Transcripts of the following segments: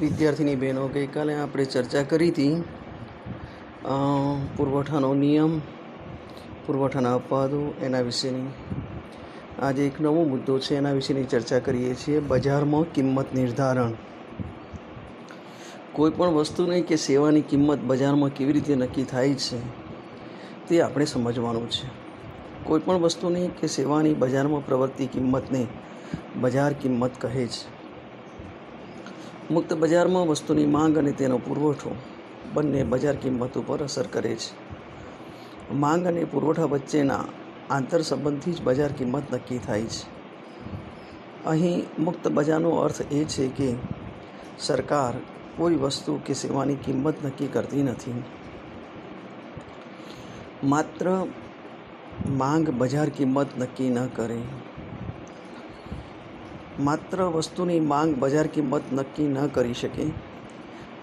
વિદ્યાર્થીની બહેનો ગઈકાલે આપણે ચર્ચા કરી હતી પુરવઠાનો નિયમ, પુરવઠાના અપવાદો એના વિશેની. આજે એક નવો મુદ્દો છે, એના વિશેની ચર્ચા કરીએ છીએ, બજારમાં કિંમત નિર્ધારણ. કોઈ પણ વસ્તુની કે સેવાની કિંમત બજારમાં કેવી રીતે નક્કી થાય છે, તે આપણે સમજવાનું છે. કોઈ પણ વસ્તુની કે સેવાની બજારમાં પ્રવર્તી કિંમતને બજાર કિંમત કહે છે. મુક્ત બજારમાં વસ્તુની માંગ અને તેનો પુરવઠો બંને બજાર કિંમત ઉપર અસર કરે છે. માંગ અને પુરવઠા વચ્ચેના આંતર સંબંધથી જ બજાર કિંમત નક્કી થાય છે. અહીં મુક્ત બજારનો અર્થ એ છે કે સરકાર કોઈ વસ્તુ કે સેવાની કિંમત નક્કી કરતી નથી. માત્ર માંગ બજાર કિંમત નક્કી ન કરે. માત્ર વસ્તુની માંગ બજાર કિંમત નક્કી ન કરી શકે.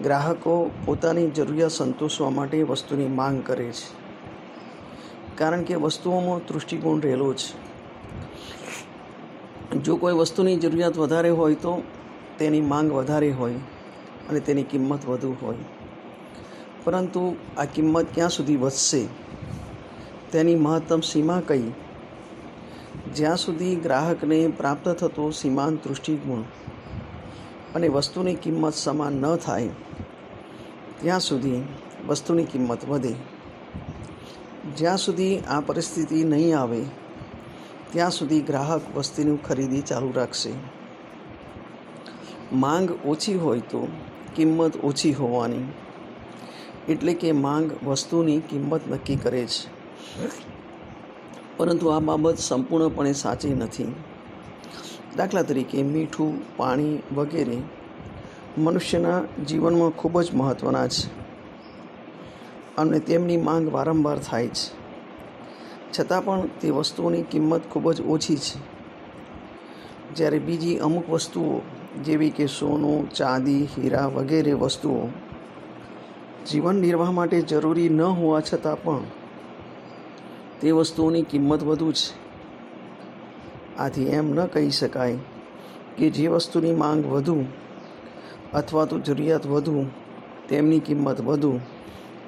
ગ્રાહકો પોતાની જરૂરિયાત સંતોષવા માટે વસ્તુની માંગ કરે છે. કારણ કે વસ્તુઓમાં દૃષ્ટિકોણ રહેલો છે જો કોઈ વસ્તુની જરૂરિયાત વધારે હોય તો તેની માંગ વધારે હોય અને તેની કિંમત વધુ હોય. પરંતુ આ કિંમત ક્યાં સુધી વધશે? તેની મહત્તમ સીમા કઈ? જ્યાં સુધી ગ્રાહકને પ્રાપ્ત થતો સીમાંત દૃષ્ટિકોણ અને વસ્તુની કિંમત સમાન ન થાય, ત્યાં સુધી વસ્તુની કિંમત વધે. જ્યાં સુધી આ પરિસ્થિતિ નહીં આવે, ત્યાં સુધી ગ્રાહક વસ્તુની ખરીદી ચાલુ રાખશે. માંગ ઓછી હોય તો કિંમત ઓછી હોવાની, એટલે કે માંગ વસ્તુની કિંમત નક્કી કરે છે. પરંતુ આ બાબત સંપૂર્ણપણે સાચી નથી. દાખલા તરીકે મીઠું, પાણી વગેરે મનુષ્યના જીવનમાં ખૂબ જ મહત્ત્વના છે અને તેમની માંગ વારંવાર થાય છે. છતાં પણ તે વસ્તુઓની કિંમત ખૂબ જ ઓછી છે. જ્યારે બીજી અમુક વસ્તુઓ, જેવી કે સોનું, ચાંદી, હીરા વગેરે વસ્તુઓ, જીવન નિર્વાહ માટે જરૂરી ન હોવા છતાં પણ તે વસ્તુઓની કિંમત વધુ છે. આથી એમ ન કહી શકાય કે જે વસ્તુની માંગ વધુ અથવા તો જરૂરિયાત વધુ, તેમની કિંમત વધુ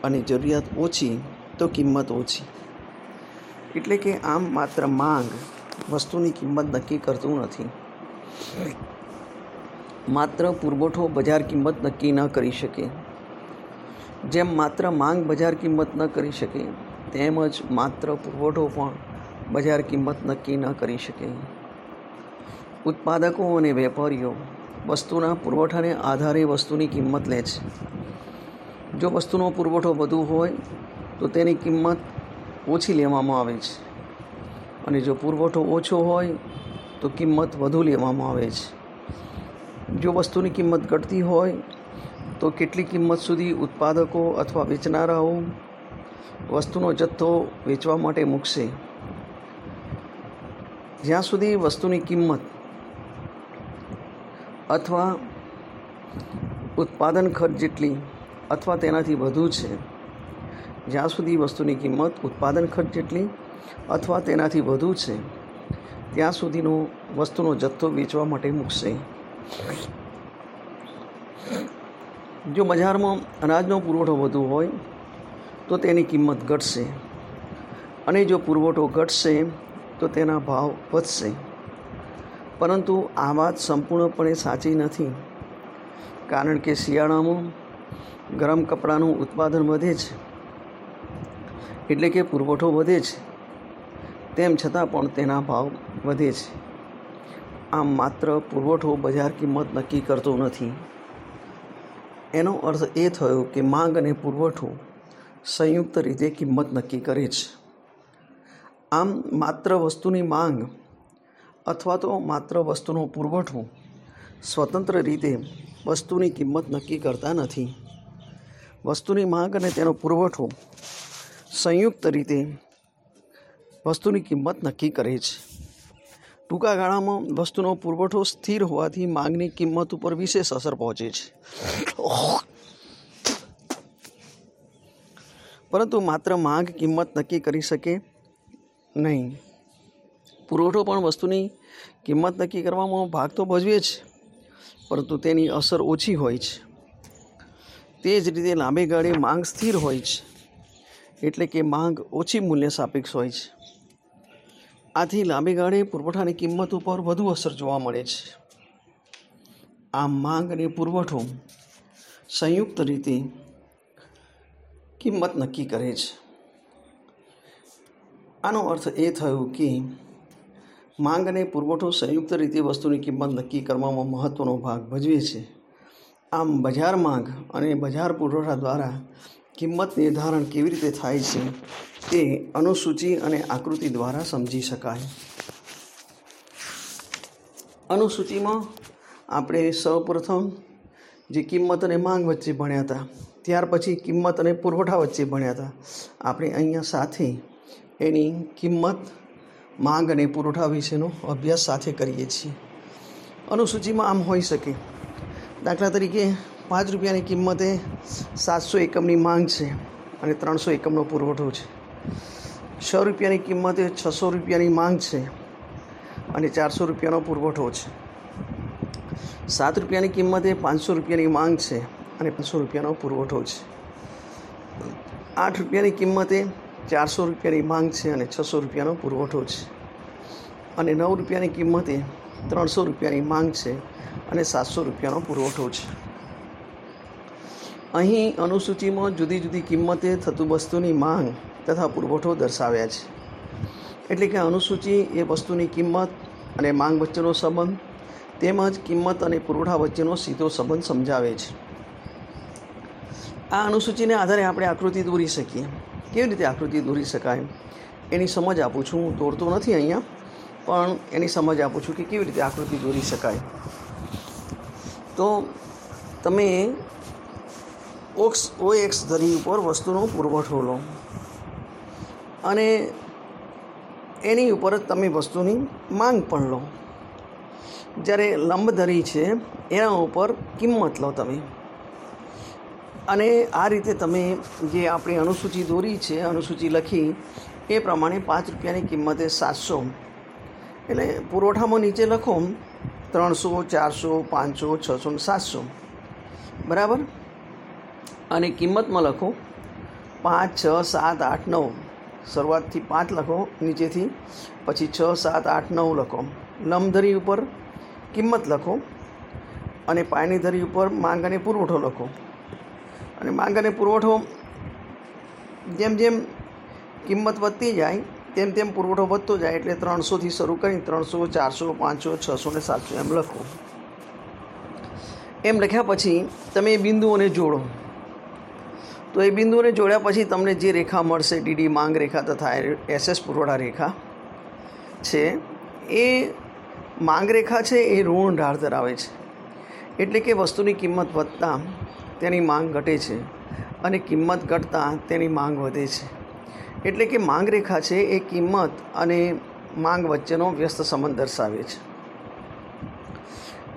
અને જરૂરિયાત ઓછી, તો કિંમત ઓછી. એટલે કે આમ માત્ર માંગ વસ્તુની કિંમત નક્કી કરતું નથી. માત્ર પુરવઠો બજાર કિંમત નક્કી ન કરી શકે. જેમ માત્ર માંગ બજાર કિંમત ન કરી શકે તેમજ માત્ર પુરવઠો પણ બજાર કિંમત નક્કી ન કરી શકે. ઉત્પાદકો અને વેપારીઓ વસ્તુના પુરવઠાને આધારે વસ્તુની કિંમત લે છે. જો વસ્તુનો પુરવઠો વધુ હોય, તો તેની કિંમત ઓછી લેવામાં આવે છે. અને જો પુરવઠો ઓછો હોય, તો કિંમત વધુ લેવામાં આવે છે. જો વસ્તુની કિંમત ઘટતી હોય, તો કેટલી કિંમત સુધી ઉત્પાદકો અથવા વેચનારાઓ વસ્તુનો જથ્થો વેચવા માટે મૂકશે. જ્યાં સુધી વસ્તુની કિંમત અથવા ઉત્પાદન ખર્ચ જેટલી અથવા તેનાથી વધુ છે, જ્યાં સુધી વસ્તુની કિંમત ઉત્પાદન ખર્ચ જેટલી અથવા તેનાથી વધુ છે, ત્યાં સુધીનો વસ્તુનો જથ્થો વેચવા માટે મૂકશે. જો બજારમાં અનાજનો પુરવઠો વધુ હોય તો તેની કિંમત ઘટશે. અને જો પુરવઠો ઘટશે, તો તેના ભાવ વધશે. પરંતુ આ વાત સંપૂર્ણપણે સાચી નથી. કારણ કે શિયાળામાં ગરમ કપડાનું ઉત્પાદન વધે છે. એટલે કે પુરવઠો વધે છે. તેમ છતાં પણ તેના ભાવ વધે છે. આમ માત્ર પુરવઠો બજાર કિંમત નક્કી કરતો નથી. એનો અર્થ એ થયો કે માંગ અને પુરવઠો સંયુક્ત રીતે કિંમત નક્કી કરે છે. આમ માત્ર વસ્તુની માંગ અથવા તો માત્ર વસ્તુનો પુરવઠો સ્વતંત્ર રીતે વસ્તુની કિંમત નક્કી કરતા નથી. વસ્તુની માંગ અને તેનો પુરવઠો સંયુક્ત રીતે વસ્તુની કિંમત નક્કી કરે છે. ટૂંકા ગાળામાં વસ્તુનો પુરવઠો સ્થિર હોવાથી માંગની કિંમત ઉપર વિશેષ અસર પહોંચે છે. પરંતુ માત્ર માંગ કિંમત નક્કી કરી શકે નહીં. પુરવઠો પણ વસ્તુની કિંમત નક્કી કરવામાં ભાગ તો ભજવે છે પરંતુ તેની અસર ઓછી હોય છે. તે જ રીતે લાંબે ગાળે માંગ સ્થિર હોય છે, એટલે કે માંગ ઓછી મૂલ્ય સાપેક્ષ હોય છે. આથી લાંબે ગાળે પુરવઠાની કિંમત ઉપર વધુ અસર જોવા મળે છે. આમ માંગ અને પુરવઠો સંયુક્ત રીતે કિંમત નક્કી કરે છે. આનો અર્થ એ થયો કે માંગ અને પુરવઠો સંયુક્ત રીતે વસ્તુની કિંમત નક્કી કરવામાં મહત્ત્વનો ભાગ ભજવે છે. આમ બજાર માંગ અને બજાર પુરવઠા દ્વારા કિંમત નિર્ધારણ કેવી રીતે થાય છે તે અનુસૂચિ અને આકૃતિ દ્વારા સમજી શકાય. અનુસૂચિમાં આપણે સૌપ્રથમ જે કિંમત અને માંગ વચ્ચે ભણ્યા હતા ત્યાર પછી કિંમત અને પુરવઠા વચ્ચે ભણ્યા હતા. આપણે અહીંયા સાથે એની કિંમત, માંગ અને પુરવઠા વિશેનો અભ્યાસ સાથે કરીએ છીએ. અનુસૂચિમાં આમ હોઈ શકે. દાખલા તરીકે, પાંચ રૂપિયાની કિંમતે સાતસો એકમની માંગ છે અને ત્રણસો એકમનો પુરવઠો છે. છ રૂપિયાની કિંમતે છસો રૂપિયાની માંગ છે અને ચારસો રૂપિયાનો પુરવઠો છે. સાત રૂપિયાની કિંમતે પાંચસો રૂપિયાની માંગ છે અને પાંચસો રૂપિયાનો પુરવઠો છે. આઠ રૂપિયાની કિંમતે ચારસો રૂપિયાની માંગ છે અને છસો રૂપિયાનો પુરવઠો છે. અને નવ રૂપિયાની કિંમતે ત્રણસો રૂપિયાની માંગ છે અને સાતસો રૂપિયાનો પુરવઠો છે. અહીં અનુસૂચિમાં જુદી જુદી કિંમતે થતું વસ્તુની માંગ તથા પુરવઠો દર્શાવ્યા છે. એટલે કે અનુસૂચિ એ વસ્તુની કિંમત અને માંગ વચ્ચેનો સંબંધ તેમજ કિંમત અને પુરવઠા વચ્ચેનો સીધો સંબંધ સમજાવે છે. આ અનુસૂચિને આધારે આપણે આકૃતિ દોરી શકીએ. કેવી રીતે આકૃતિ દોરી શકાય? એની સમજ આપું છું. હું દોરતો નથી અહીંયા, પણ એની સમજ આપું છું કે કેવી રીતે આકૃતિ દોરી શકાય. તો તમે ઓક્સ ઓ એક્સ ધરી ઉપર વસ્તુનો પુરવઠો લો. અને એની ઉપર જ તમે વસ્તુની માંગ પણ લો. જ્યારે લંબ ધરી છે, એના ઉપર કિંમત લો તમે. અને આ રીતે તમે જે આપણી અનુસૂચિ દોરી છે, અનુસૂચિ લખી, એ પ્રમાણે પાંચ રૂપિયાની કિંમતે સાતસો. એટલે પુરવઠામાં નીચે લખો, ત્રણસો, ચારસો, પાંચસો, છસો ને સાતસો. બરાબર? અને કિંમતમાં લખો, પાંચ, છ, સાત, આઠ, નવ. શરૂઆતથી પાંચ લખો, નીચેથી પછી છ, સાત, આઠ, નવ લખો. લંબધરી ઉપર કિંમત લખો અને પાયની ધરી ઉપર માંગ અને પુરવઠો લખો. અને માંગ અને પુરવઠો જેમ જેમ કિંમત વધતી જાય, તેમ તેમ પુરવઠો વધતો જાય એટલે ત્રણસોથી શરૂ કરી ત્રણસો, ચારસો, પાંચસો, છસો ને સાતસો એમ લખો. એમ લખ્યા પછી તમે એ બિંદુઓને જોડો. તો એ બિંદુઓને જોડ્યા પછી તમને જે રેખા મળશે ડીડી માંગ રેખા તથા એસએસ પુરવઠા રેખા છે, એ માંગ રેખા છે, એ ઋણ ઢાળ ધરાવે છે. એટલે કે વસ્તુની કિંમત વધતાં તેની માંગ ઘટે છે અને કિંમત ઘટતાં તેની માંગ વધે છે. એટલે કે માંગ રેખા છે એ કિંમત અને માંગ વચ્ચેનો વ્યસ્ત સંબંધ દર્શાવે છે.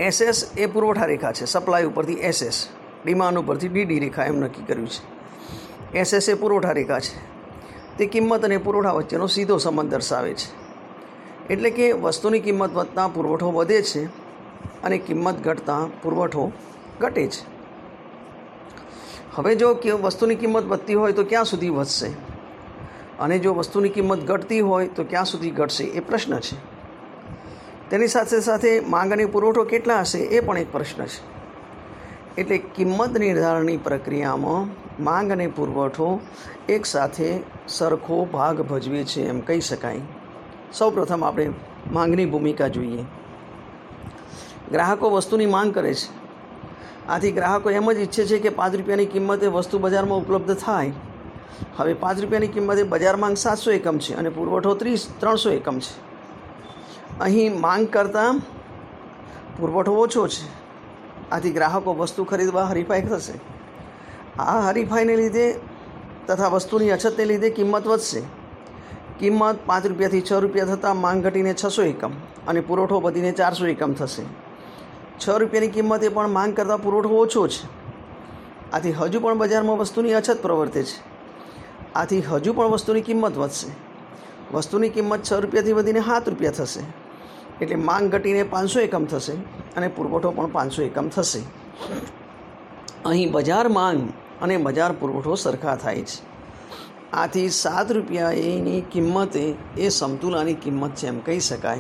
એસએસ એ પુરવઠા રેખા છે. સપ્લાય ઉપરથી એસએસ ડિમાન્ડ ઉપરથી ડીડી રેખા એમ નક્કી કર્યું છે. એસએસ એ પુરવઠા રેખા છે. તે કિંમત અને પુરવઠા વચ્ચેનો સીધો સંબંધ દર્શાવે છે. એટલે કે વસ્તુની કિંમત વધતાં પુરવઠો વધે છે અને કિંમત ઘટતાં પુરવઠો ઘટે છે. હવે જો કે વસ્તુની કિંમત વધતી હોય તો ક્યાં સુધી વધશે? અને જો વસ્તુની કિંમત ઘટતી હોય તો ક્યાં સુધી ઘટશે એ પ્રશ્ન છે. તેની સાથે સાથે માંગ અને પુરવઠો કેટલા હશે એ પણ એક પ્રશ્ન છે. એટલે કિંમત નિર્ધારણની પ્રક્રિયામાં માંગ અને પુરવઠો એકસાથે સરખો ભાગ ભજવે છે એમ કહી શકાય. સૌપ્રથમ આપણે માંગની ભૂમિકા જોઈએ. ગ્રાહકો વસ્તુની માંગ કરે છે. આથી ગ્રાહકો એમ જ ઈચ્છે છે કે પાંચ રૂપિયાની કિંમતે વસ્તુ બજારમાં ઉપલબ્ધ થાય. હવે પાંચ રૂપિયાની કિંમતે બજાર માંગ સાતસો એકમ છે અને પુરવઠો ત્રીસ, ત્રણસો એકમ છે. અહીં માંગ કરતાં પુરવઠો ઓછો છે. આથી ગ્રાહકો વસ્તુ ખરીદવા હરીફાઈ થશે. આ હરીફાઈને લીધે તથા વસ્તુની અછતને લીધે કિંમત વધશે. કિંમત પાંચ રૂપિયાથી છ રૂપિયા થતાં માંગ ઘટીને છસો એકમ અને પુરવઠો વધીને ચારસો એકમ થશે. છ રૂપિયાની કિંમતે પણ માંગ કરતાં પુરવઠો ઓછો છે. આથી હજુ પણ બજારમાં વસ્તુની અછત પ્રવર્તે છે. આથી હજુ પણ વસ્તુની કિંમત વધશે. વસ્તુની કિંમત છ રૂપિયાથી વધીને સાત રૂપિયા થશે. એટલે માંગ ઘટીને પાંચસો એકમ થશે અને પુરવઠો પણ પાંચસો એકમ થશે. અહીં બજાર માંગ અને બજાર પુરવઠો સરખા થાય છે. આથી સાત રૂપિયા એની કિંમતે એ સમતુલાની કિંમત છે એમ કહી શકાય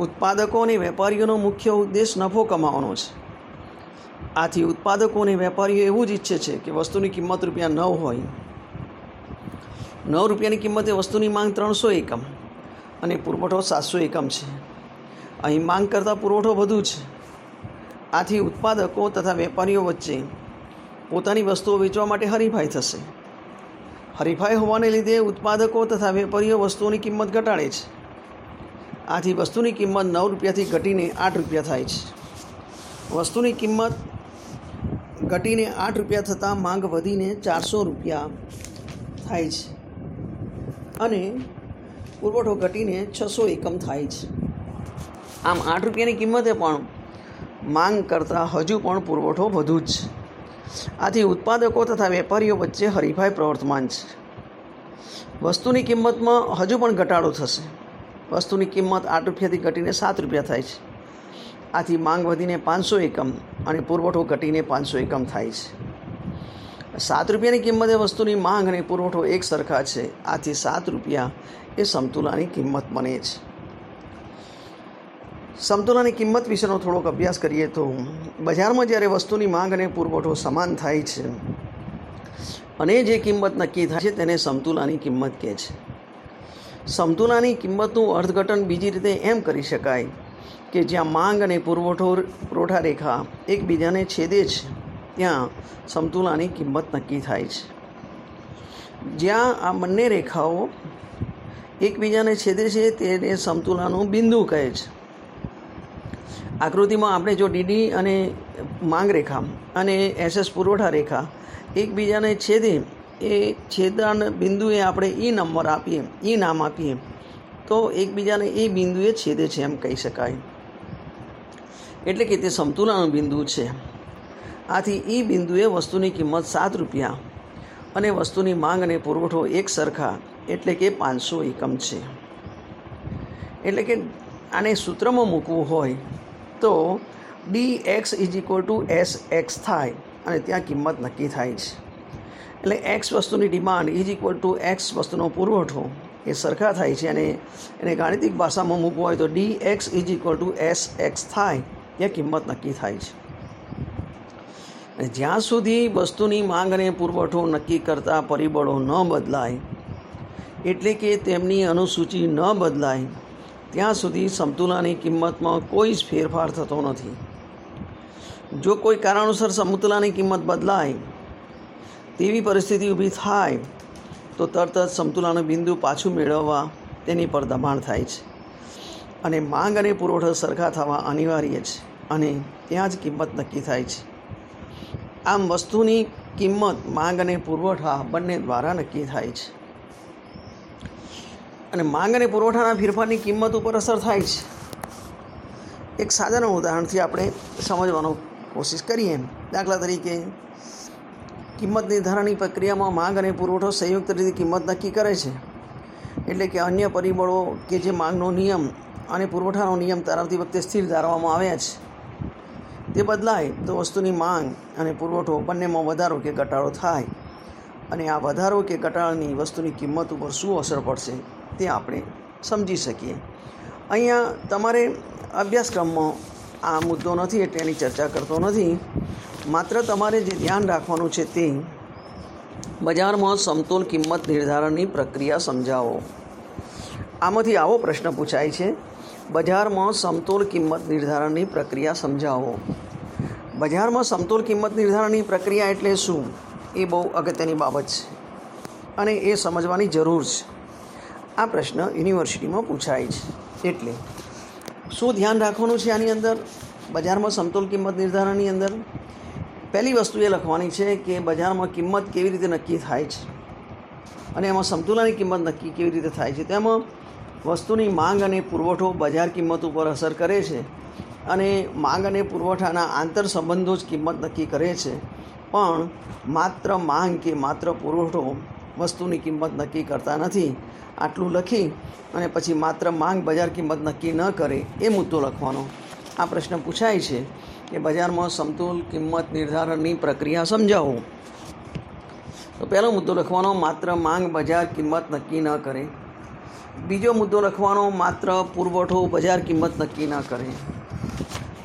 ઉત્પાદકો અને વેપારીઓનો મુખ્ય ઉદ્દેશ નફો કમાવાનો છે. આથી ઉત્પાદકો અને વેપારીઓ એવું જ ઈચ્છે છે કે વસ્તુની કિંમત રૂપિયા નવ હોય. નવ રૂપિયાની કિંમતે વસ્તુની માંગ ત્રણસો એકમ અને પુરવઠો સાતસો એકમ છે. અહીં માંગ કરતાં પુરવઠો વધુ છે. આથી ઉત્પાદકો તથા વેપારીઓ વચ્ચે પોતાની વસ્તુઓ વેચવા માટે હરીફાઈ થશે. હરીફાઈ હોવાને લીધે ઉત્પાદકો તથા વેપારીઓ વસ્તુઓની કિંમત ઘટાડે છે. આથી વસ્તુની કિંમત નવ રૂપિયાથી ઘટીને આઠ રૂપિયા થાય છે. વસ્તુની કિંમત ઘટીને આઠ રૂપિયા થતાં માંગ વધીને ચારસો રૂપિયા થાય છે. અને પુરવઠો ઘટીને છસો એકમ થાય છે. આમ આઠ રૂપિયાની કિંમતે પણ માંગ કરતાં હજુ પણ પુરવઠો વધુ જ છે. આથી ઉત્પાદકો તથા વેપારીઓ વચ્ચે હરીફાઈ પ્રવર્તમાન છે. વસ્તુની કિંમતમાં હજુ પણ ઘટાડો થશે. વસ્તુની કિંમત આઠ રૂપિયાથી ઘટીને સાત રૂપિયા થાય છે. આથી માંગ વધીને પાંચસો એકમ અને પુરવઠો ઘટીને પાંચસો એકમ થાય છે. સાત રૂપિયાની કિંમતે વસ્તુની માંગ અને પુરવઠો એક સરખા છે. આથી સાત રૂપિયા એ સમતુલાની કિંમત બને છે. સમતુલાની કિંમત વિશેનો થોડોક અભ્યાસ કરીએ તો બજારમાં જ્યારે વસ્તુની માંગ અને પુરવઠો સમાન થાય છે અને જે કિંમત નક્કી થાય છે તેને સમતુલાની કિંમત કહે છે. સમતુલાની કિંમતનું અર્થઘટન બીજી રીતે એમ કરી શકાય કે જ્યાં માંગ અને પુરવઠો પુરવઠા રેખા એકબીજાને છેદે છે, ત્યાં સમતુલાની કિંમત નક્કી થાય છે. જ્યાં આ બંને રેખાઓ એકબીજાને છેદે છે, તેને સમતુલાનું બિંદુ કહે છે. આકૃતિમાં આપણે જો ડીડી અને માંગ રેખા અને એસએસ પુરવઠા રેખા એકબીજાને છેદે એ છેદન બિંદુએ આપણે એ નંબર આપીએ, ઈ નામ આપીએ. તો એકબીજાને એ બિંદુએ છેદે છે એમ કહી શકાય. એટલે કે તે સમતુલાનું બિંદુ છે. આથી એ બિંદુએ વસ્તુની કિંમત સાત રૂપિયા અને વસ્તુની માંગ અને પુરવઠો એક સરખા, એટલે કે પાંચસો એકમ છે. એટલે કે આને સૂત્રમાં મૂકવું હોય તો D X is equal to S X થાય અને ત્યાં કિંમત નક્કી થાય છે. એટલે એક્સ વસ્તુની demand is equal to X વસ્તુનો પુરવઠો એ સરખા થાય છે અને એને ગાણિતિક ભાષામાં મૂકવું હોય તો D X is equal to S X થાય. ત્યાં કિંમત નક્કી થાય છે. અને જ્યાં સુધી વસ્તુની માંગ અને પુરવઠો નક્કી કરતા પરિબળો ન બદલાય, એટલે કે તેમની અનુસૂચિ ન બદલાય, ત્યાં સુધી સમતુલાની કિંમતમાં કોઈ જ ફેરફાર થતો નથી. જો કોઈ કારણોસર સમતુલાની કિંમત બદલાય તેવી પરિસ્થિતિ ઊભી થાય તો તરત જ સમતુલાનું બિંદુ પાછું મેળવવા તેની પર દબાણ થાય છે. અને માંગ અને પુરવઠો સરખા થવા અનિવાર્ય છે અને ત્યાં જ કિંમત નક્કી થાય છે. આમ વસ્તુની કિંમત, માંગ અને પુરવઠા બંને દ્વારા નક્કી થાય છે. અને માંગ અને પુરવઠાના ફેરફારની કિંમત ઉપર અસર થાય છે. એક સાધારણ ઉદાહરણથી આપણે સમજવાનો કોશિશ કરીએ. દાખલા તરીકે કિંમત નિર્ધારણની પ્રક્રિયામાં માંગ અને પુરવઠો સંયુક્ત રીતે કિંમત નક્કી કરે છે. એટલે કે અન્ય પરિબળો કે જે માંગનો નિયમ અને પુરવઠાનો નિયમ તારવતી વખતે સ્થિર ધારવામાં આવ્યા છે. તે બદલાય તો વસ્તુની માંગ અને પુરવઠો બંનેમાં વધારો કે ઘટાડો થાય અને આ વધારો કે ઘટાડાની વસ્તુની કિંમત ઉપર શું અસર પડશે તે આપણે સમજી શકીએ. અહીંયા તમારે અભ્યાસક્રમમાં આ મુદ્દો નથી એટલે એની ચર્ચા કરતો નથી. માત્ર તમારે જે ધ્યાન રાખવાનું છે તે બજારમાં સમતોલ કિંમત નિર્ધારણની પ્રક્રિયા સમજાવો. આમાંથી આવો પ્રશ્ન પૂછાય છે. બજારમાં સમતોલ કિંમત નિર્ધારણની પ્રક્રિયા સમજાવો. બજારમાં સમતોલ કિંમત નિર્ધારણની પ્રક્રિયા એટલે શું? એ બહુ અગત્યની બાબત છે અને એ સમજવાની જરૂર છે. આ પ્રશ્ન યુનિવર્સિટીમાં પૂછાય છે. એટલે શું ધ્યાન રાખવાનું છે આની અંદર? બજારમાં સમતોલ કિંમત નિર્ધારણની અંદર પહેલી વસ્તુ એ લખવાની છે કે બજારમાં કિંમત કેવી રીતે નક્કી થાય છે. અને એમાં સમતુલાની કિંમત નક્કી કેવી રીતે થાય છે. તેમાં વસ્તુની માંગ અને પુરવઠો બજાર કિંમત ઉપર અસર કરે છે અને માંગ અને પુરવઠાના આંતર સંબંધો જ કિંમત નક્કી કરે છે. પણ માત્ર માંગ કે માત્ર પુરવઠો વસ્તુની કિંમત નક્કી કરતા નથી. આટલું લખી અને પછી માત્ર માંગ બજાર કિંમત નક્કી ન કરે એ મુદ્દો લખવાનો. આ પ્રશ્ન પૂછાય છે કે બજારમાં સમતુલ કિંમત નિર્ધારણની પ્રક્રિયા સમજાવો. તો પહેલો મુદ્દો લખવાનો, માત્ર માંગ બજાર કિંમત નક્કી ન કરે. બીજો મુદ્દો લખવાનો, માત્ર પુરવઠો બજાર કિંમત નક્કી ન કરે.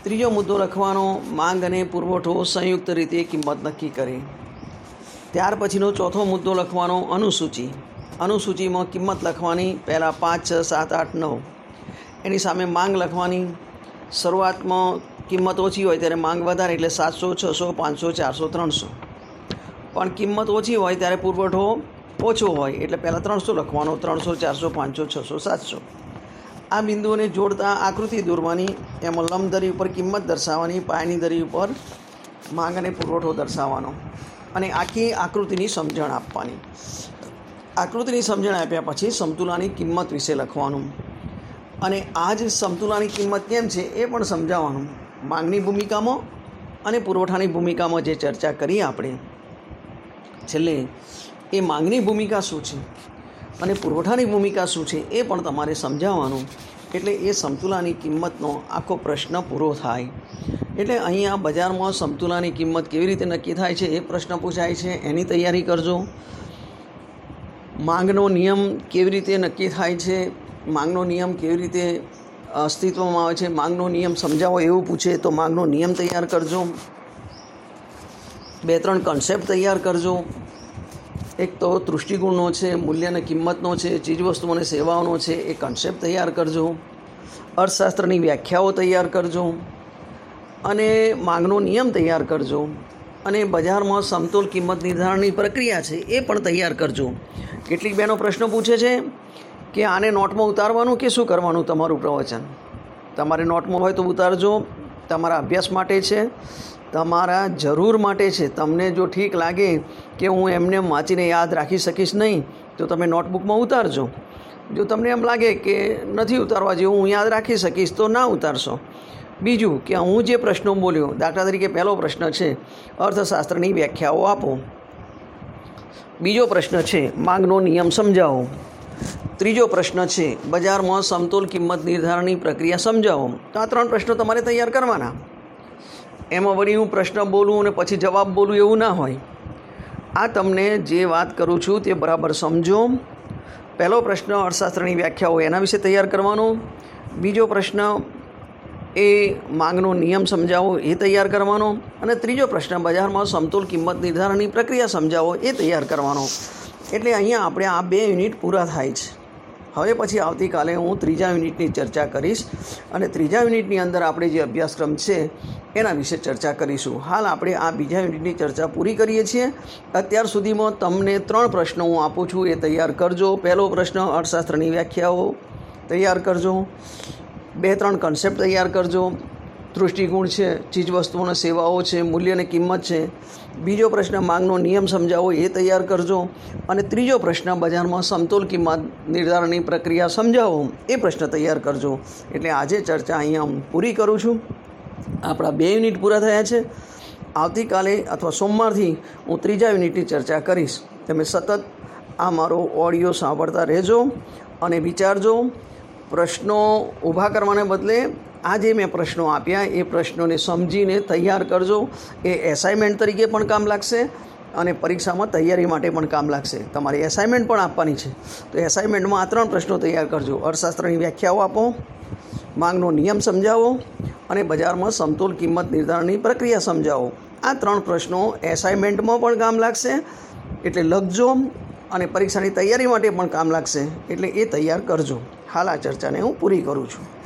ત્રીજો મુદ્દો લખવાનો, માંગ અને પુરવઠો સંયુક્ત રીતે કિંમત નક્કી કરે. ત્યાર પછીનો ચોથો મુદ્દો લખવાનો, અનુસૂચિ. અનુસૂચિમાં કિંમત લખવાની પહેલાં પાંચ, છ, સાત, આઠ, નવ. એની સામે માંગ લખવાની. શરૂઆતમાં કિંમત ઓછી હોય ત્યારે માંગ વધારે એટલે સાતસો, છસો, પાંચસો, ચારસો, ત્રણસો. પણ કિંમત ઓછી હોય ત્યારે પુરવઠો ઓછો હોય એટલે પહેલાં ત્રણસો લખવાનો, ત્રણસો, ચારસો, પાંચસો, છસો, સાતસો. આ બિંદુઓને જોડતા આકૃતિ દોરવાની, એમાં લંબધરી ઉપર કિંમત દર્શાવવાની, પાયાની ધરી ઉપર માંગ અને પુરવઠો દર્શાવવાનો અને આખી આકૃતિની સમજણ આપવાની. આકૃતિની સમજણ આપ્યા પછી સમતુલાની કિંમત વિશે લખવાનું. અને આ જ સમતુલાની કિંમત કેમ છે એ પણ સમજાવવાનું. માંગની ભૂમિકામાં અને પુરવઠાની ભૂમિકામાં જે ચર્ચા કરી આપણે, છેલ્લે એ માંગની ભૂમિકા શું છે અને પુરવઠાની ભૂમિકા શું છે એ પણ તમારે સમજાવવાનું. એટલે એ સમતુલાની કિંમતનો આખો પ્રશ્ન પૂરો થાય. એટલે અહીંયા બજારમાં સમતુલાની કિંમત કેવી રીતે નક્કી થાય છે એ પ્રશ્ન પૂછાય છે. એની તૈયારી કરજો. માંગનો નિયમ કેવી રીતે નક્કી થાય છે? માંગનો નિયમ કેવી રીતે અસ્તિત્વમાં આવે છે? માંગનો નિયમ સમજાવો, એવું પૂછે, તો માંગનો નિયમ તૈયાર કરજો. બે, ત્રણ કન્સેપ્ટ તૈયાર કરજો. એક તો દૃષ્ટિકોણનો છે મૂલ્ય અને કિંમતનો છે ચીજવસ્તુ અને સેવાઓનો છે, એ કન્સેપ્ટ તૈયાર કરજો. અર્થશાસ્ત્રની વ્યાખ્યાઓ તૈયાર કરજો. અને માંગનો નિયમ તૈયાર કરજો. અને બજારમાં સમતોલ કિંમત નિર્ધારણની પ્રક્રિયા છે, એ પણ તૈયાર કરજો. કેટલીક બહેનો પ્રશ્ન પૂછે છે કે આને નોટમાં ઉતારવાનું કે શું કરવાનું તમારું પ્રવચન? તમારે નોટમાં હોય તો ઉતારજો. તમારા અભ્યાસ માટે છે. તમારા જરૂર માટે છે. તમને જો ઠીક લાગે કે હું એમને વાંચીને યાદ રાખી શકીશ નહીં, તો તમે નોટબુકમાં ઉતારજો. જો તમને એમ લાગે કે નથી ઉતારવા જેવું, હું યાદ રાખી શકીશ, તો ના ઉતારશો. બીજું કે હું જે પ્રશ્નો બોલ્યો, દાખલા તરીકે પહેલો પ્રશ્ન છે, અર્થશાસ્ત્રની વ્યાખ્યાઓ આપો. બીજો પ્રશ્ન છે, માંગનો નિયમ સમજાવો. ત્રીજો પ્રશ્ન છે, બજારમાં સમતોલ કિંમત નિર્ધારણની પ્રક્રિયા સમજાવો. તો આ ત્રણ પ્રશ્નો તમારે તૈયાર કરવાના. એમાં વળી હું પ્રશ્ન બોલું અને પછી જવાબ બોલું એવું ના હોય. આ તમને જે વાત કરું છું તે બરાબર સમજો. પહેલો પ્રશ્ન અર્થશાસ્ત્રની હોય એના વિશે તૈયાર કરવાનો. બીજો પ્રશ્ન એ માંગનો નિયમ સમજાવો એ તૈયાર કરવાનો. અને ત્રીજો પ્રશ્ન, બજારમાં સમતોલ કિંમત નિર્ધારણની પ્રક્રિયા સમજાવો એ તૈયાર કરવાનો. એટલે અહીંયા આપણે આ બે યુનિટ પૂરા થાય છે. હવે પછી આવતીકાલે હું ત્રીજા યુનિટની ચર્ચા કરીશ અને ત્રીજા યુનિટની અંદર આપણે જે અભ્યાસક્રમ છે, એના વિશે ચર્ચા કરીશું. હાલ આપણે આ બીજા યુનિટની ચર્ચા પૂરી કરીએ છીએ. અત્યાર સુધીમાં તમને ત્રણ પ્રશ્નો હું આપું છું, એ તૈયાર કરજો. પહેલો પ્રશ્ન, અર્થશાસ્ત્રની વ્યાખ્યાઓ તૈયાર કરજો. બે, ત્રણ કન્સેપ્ટ તૈયાર કરજો. દૃષ્ટિકોણ છે ચીજવસ્તુઓ અને સેવાઓ છે મૂલ્ય અને કિંમત છે. બીજો પ્રશ્ન, માંગનો નિયમ સમજાવો એ તૈયાર કરજો. અને ત્રીજો પ્રશ્ન, બજારમાં સમતોલ કિંમત નિર્ધારણની પ્રક્રિયા સમજાવો એ પ્રશ્ન તૈયાર કરજો. એટલે આજે ચર્ચા અહીંયા હું પૂરી કરું છું. આપણા બે યુનિટ પૂરા થયા છે. આવતીકાલે અથવા સોમવારથી હું ત્રીજા યુનિટની ચર્ચા કરીશ. તમે સતત આ મારો ઓડિયો સાંભળતા રહેજો અને વિચારજો. પ્રશ્નો ઊભા કરવાને બદલે આ જે મેં પ્રશ્નો આપ્યા, એ પ્રશ્નોને સમજીને તૈયાર કરજો. એ એસાઇનમેન્ટ તરીકે પણ કામ લાગશે અને પરીક્ષામાં તૈયારી માટે પણ કામ લાગશે. તમારે એસાઇનમેન્ટ પણ આપવાની છે. તો એસાઇનમેન્ટમાં આ ત્રણ પ્રશ્નો તૈયાર કરજો. અર્થશાસ્ત્રની વ્યાખ્યાઓ આપો, માંગનો નિયમ સમજાવો અને બજારમાં સમતોલ કિંમત નિર્ધારણની પ્રક્રિયા સમજાવો. આ ત્રણ પ્રશ્નો એસાઇનમેન્ટમાં પણ કામ લાગશે, એટલે લખજો અને પરીક્ષાની તૈયારી માટે પણ કામ લાગશે, એટલે એ તૈયાર કરજો. હાલ આ ચર્ચાને હું પૂરી કરું છું.